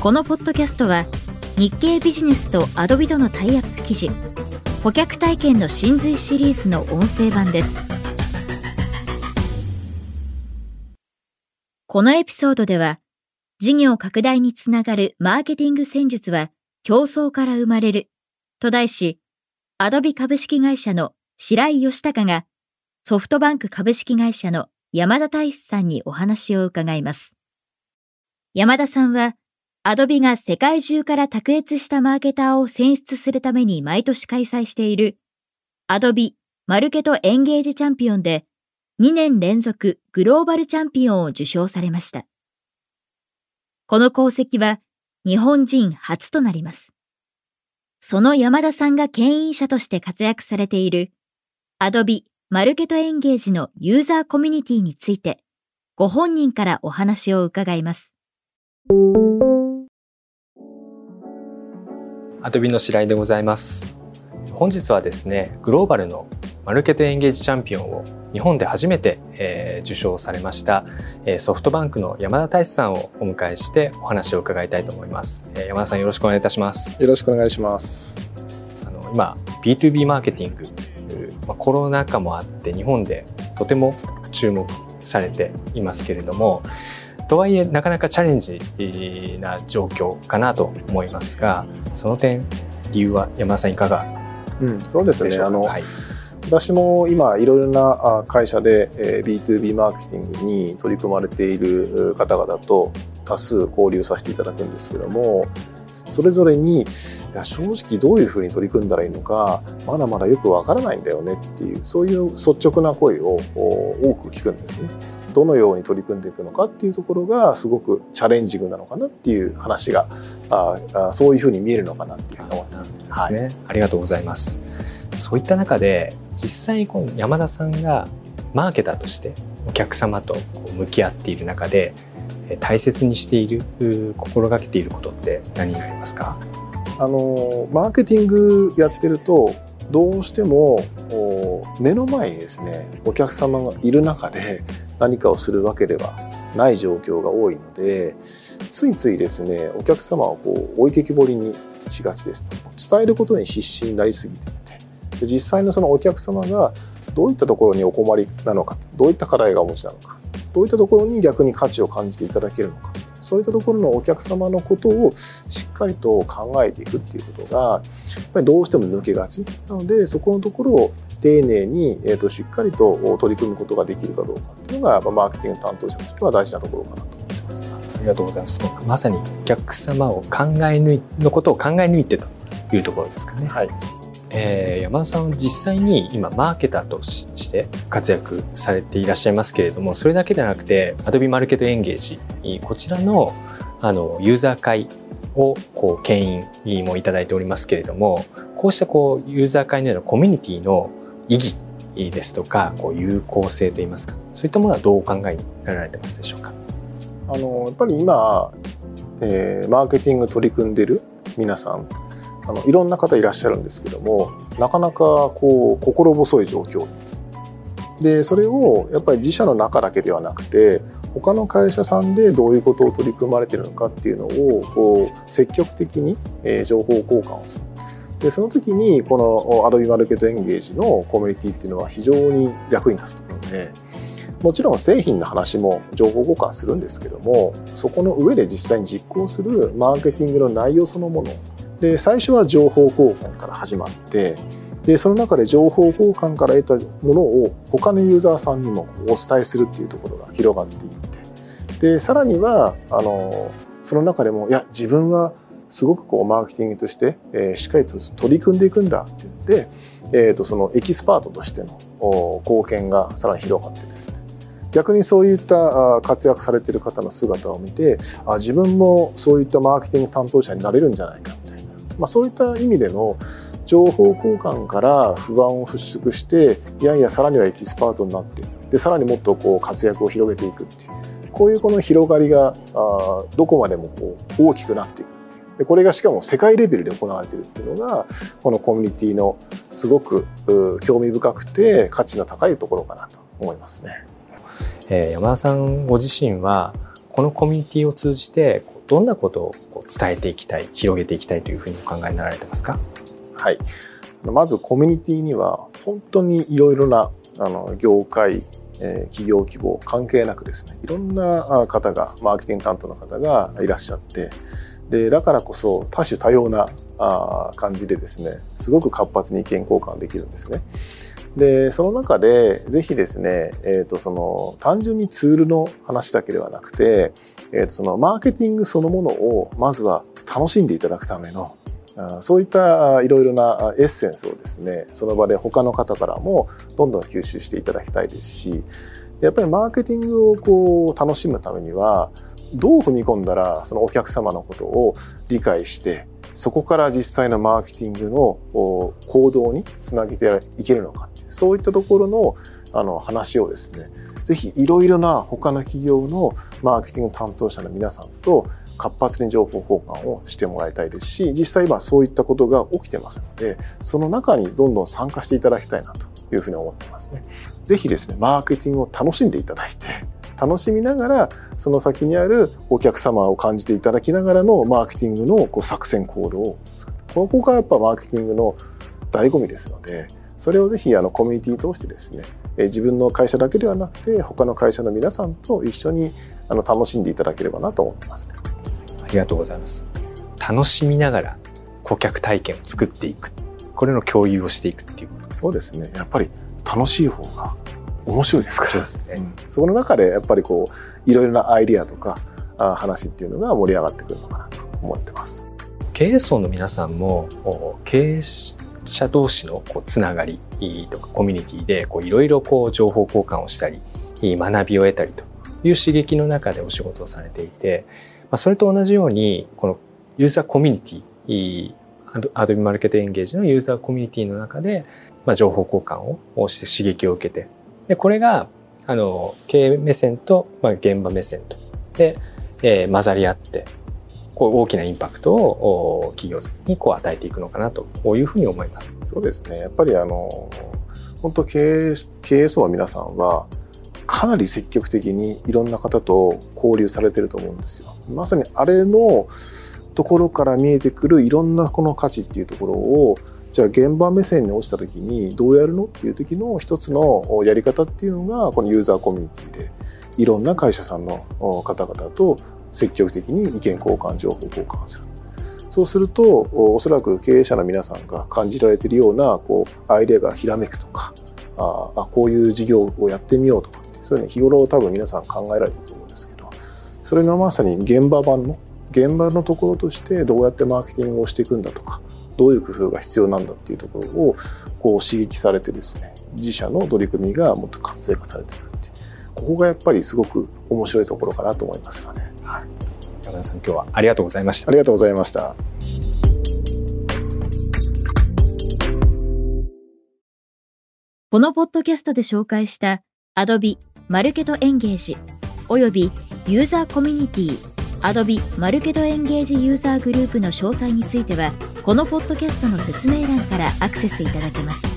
このポッドキャストは日経ビジネスとアドビとのタイアップ記事顧客体験の真髄シリーズの音声版ですこのエピソードでは事業拡大につながるマーケティング戦術は競争から生まれると題しアドビ株式会社の白井義孝がソフトバンク株式会社の山田大志さんにお話を伺います。山田さんはアドビが世界中から卓越したマーケターを選出するために毎年開催しているアドビマルケトエンゲージチャンピオンで2年連続グローバルチャンピオンを受賞されました。この功績は日本人初となります。その山田さんが牽引者として活躍されているアドビマルケトエンゲージのユーザーコミュニティについてご本人からお話を伺います。アドビの白井でございます。本日はですねグローバルのマルケットエンゲージチャンピオンを日本で初めて、えー、受賞されました、えー、ソフトバンクの山田大志さんをお迎えしてお話を伺いたいと思います、えー、山田さんよろしくお願いいたします。よろしくお願いします。あの今 B2B マーケティング、まあ、コロナ禍もあって日本でとても注目されていますけれどもとはいえなかなかチャレンジな状況かなと思いますがその点理由は山田さんいかが？うん、そうですね。あの、はい、私も今いろいろな会社で B2B マーケティングに取り組まれている方々と多数交流させていただくんですけどもそれぞれにいや正直どういうふうに取り組んだらいいのかまだまだよくわからないんだよねっていうそういう率直な声を多く聞くんですね。どのように取り組んでいくのかっていうところがすごくチャレンジングなのかなっていう話がああそういうふうに見えるのかなっていうふうに思いますね。はい、ありがとうございます。そういった中で実際にこの山田さんがマーケターとしてお客様と向き合っている中で大切にしている心がけていることって何になりますか？あのマーケティングやってるとどうしても目の前にですねお客様がいる中で何かをするわけではない状況が多いのでついついですねお客様をこう置いてきぼりにしがちですと。伝えることに必死になりすぎていて。実際のそのお客様がどういったところにお困りなのかどういった課題がお持ちなのか。どういったところに逆に価値を感じていただけるのか。そういったところのお客様のことをしっかりと考えていくっていうことがやっぱりどうしても抜けがち。なのでそこのところを丁寧に、えー、としっかりと取り組むことができるかどうかっていうのがマーケティング担当者としては大事なところかなと思ってます。ありがとうございます。まさにお客様を考え抜いのことを考え抜いてというところですかね。はい。えー、山田さんは実際に今マーケターとして活躍されていらっしゃいますけれどもそれだけではなくて Adobe マーケットエンゲージこちらのあのユーザー会をこう牽引もいただいておりますけれどもこうしたこうユーザー会のようなコミュニティの意義ですとかこう有効性といいますかそういったものはどうお考えになられてますでしょうか？あのやっぱり今、えー、マーケティング取り組んでる皆さんあのいろんな方いらっしゃるんですけどもなかなかこう心細い状況。でそれをやっぱり自社の中だけではなくて他の会社さんでどういうことを取り組まれてるのかっていうのをこう積極的に情報交換をする。でその時にこの Adobe マルケットエンゲージのコミュニティっていうのは非常に役に立つところでもちろん製品の話も情報交換するんですけどもそこの上で実際に実行するマーケティングの内容そのもの。で最初は情報交換から始まってでその中で情報交換から得たものを他のユーザーさんにもお伝えするっていうところが広がっていってでさらにはあのその中でもいや自分はすごくこうマーケティングとして、えー、しっかりと取り組んでいくんだって言って、えー、とそのエキスパートとしての貢献がさらに広がってですね。逆にそういった活躍されている方の姿を見てあ自分もそういったマーケティング担当者になれるんじゃないかみたいな、まあ、そういった意味での情報交換から不安を払拭していやいやさらにはエキスパートになってでさらにもっとこう活躍を広げていくっていう。こういうこの広がりがあどこまでもこう大きくなっていく。でこれがしかも世界レベルで行われているっていうのがこのコミュニティのすごく興味深くて価値の高いところかなと思いますね。えー、山田さんご自身はこのコミュニティを通じてどんなことを伝えていきたい広げていきたいというふうにお考えになられてますか？はいまずコミュニティには本当にいろいろなあの業界え企業規模関係なくですねいろんな方がマーケティング担当の方がいらっしゃってでだからこそ多種多様なあ感じでですねすごく活発に意見交換できるんですね。でその中でぜひですね、えー、とその単純にツールの話だけではなくて、えー、とそのマーケティングそのものをまずは楽しんでいただくためのそういったいろいろなエッセンスをですねその場で他の方からもどんどん吸収していただきたいですしやっぱりマーケティングをこう楽しむためにはどう踏み込んだらそのお客様のことを理解してそこから実際のマーケティングの行動につなげていけるのかそういったところのあの話をですねぜひいろいろな他の企業のマーケティング担当者の皆さんと活発に情報交換をしてもらいたいですし実際今そういったことが起きてますのでその中にどんどん参加していただきたいなというふうに思ってますね。ぜひですねマーケティングを楽しんでいただいて楽しみながらその先にあるお客様を感じていただきながらのマーケティングのこう作戦行動をここがやっぱマーケティングの醍醐味ですのでそれをぜひあのコミュニティ通してですね自分の会社だけではなくて他の会社の皆さんと一緒にあの楽しんでいただければなと思ってますね。ありがとうございます。楽しみながら顧客体験を作っていく。これの共有をしていくっていう。そうですね。やっぱり楽しい方が面白いですから。そね。うん、その中でやっぱりこういろいろなアイディアとかあ話っていうのが盛り上がってくるのかなと思ってます。経営層の皆さんも経営者同士のこうつながりとかコミュニティでいろいろ情報交換をしたり学びを得たりという刺激の中でお仕事をされていて、まあ、それと同じようにこのユーザーコミュニティアドビマーケットエンゲージのユーザーコミュニティの中で、まあ、情報交換をして刺激を受けてでこれがあの経営目線と、まあ、現場目線とで、えー、混ざり合ってこう大きなインパクトを企業にこう与えていくのかなというふうに思います。そうですね。やっぱりあの本当経営経営層の皆さんはかなり積極的にいろんな方と交流されてると思うんですよ。まさにあれのところから見えてくるいろんなこの価値っていうところをじゃあ現場目線に落ちた時にどうやるのっていう時の一つのやり方っていうのがこのユーザーコミュニティでいろんな会社さんの方々と積極的に意見交換、情報交換する。そうすると、おそらく経営者の皆さんが感じられているような、こう、アイデアがひらめくとか、ああ、こういう事業をやってみようとかって、そういうの日頃多分皆さん考えられてると思うんですけど、それがまさに現場版の、現場のところとしてどうやってマーケティングをしていくんだとか、どういう工夫が必要なんだっていうところを、こう刺激されてですね、自社の取り組みがもっと活性化されていくっていう、ここがやっぱりすごく面白いところかなと思いますので、はい、山田さん今日はありがとうございました。ありがとうございました。このポッドキャストで紹介した Adobe マルケットエンゲージおよびユーザーコミュニティ Adobe マルケドエンゲージユーザーグループの詳細についてはこのポッドキャストの説明欄からアクセスいただけます。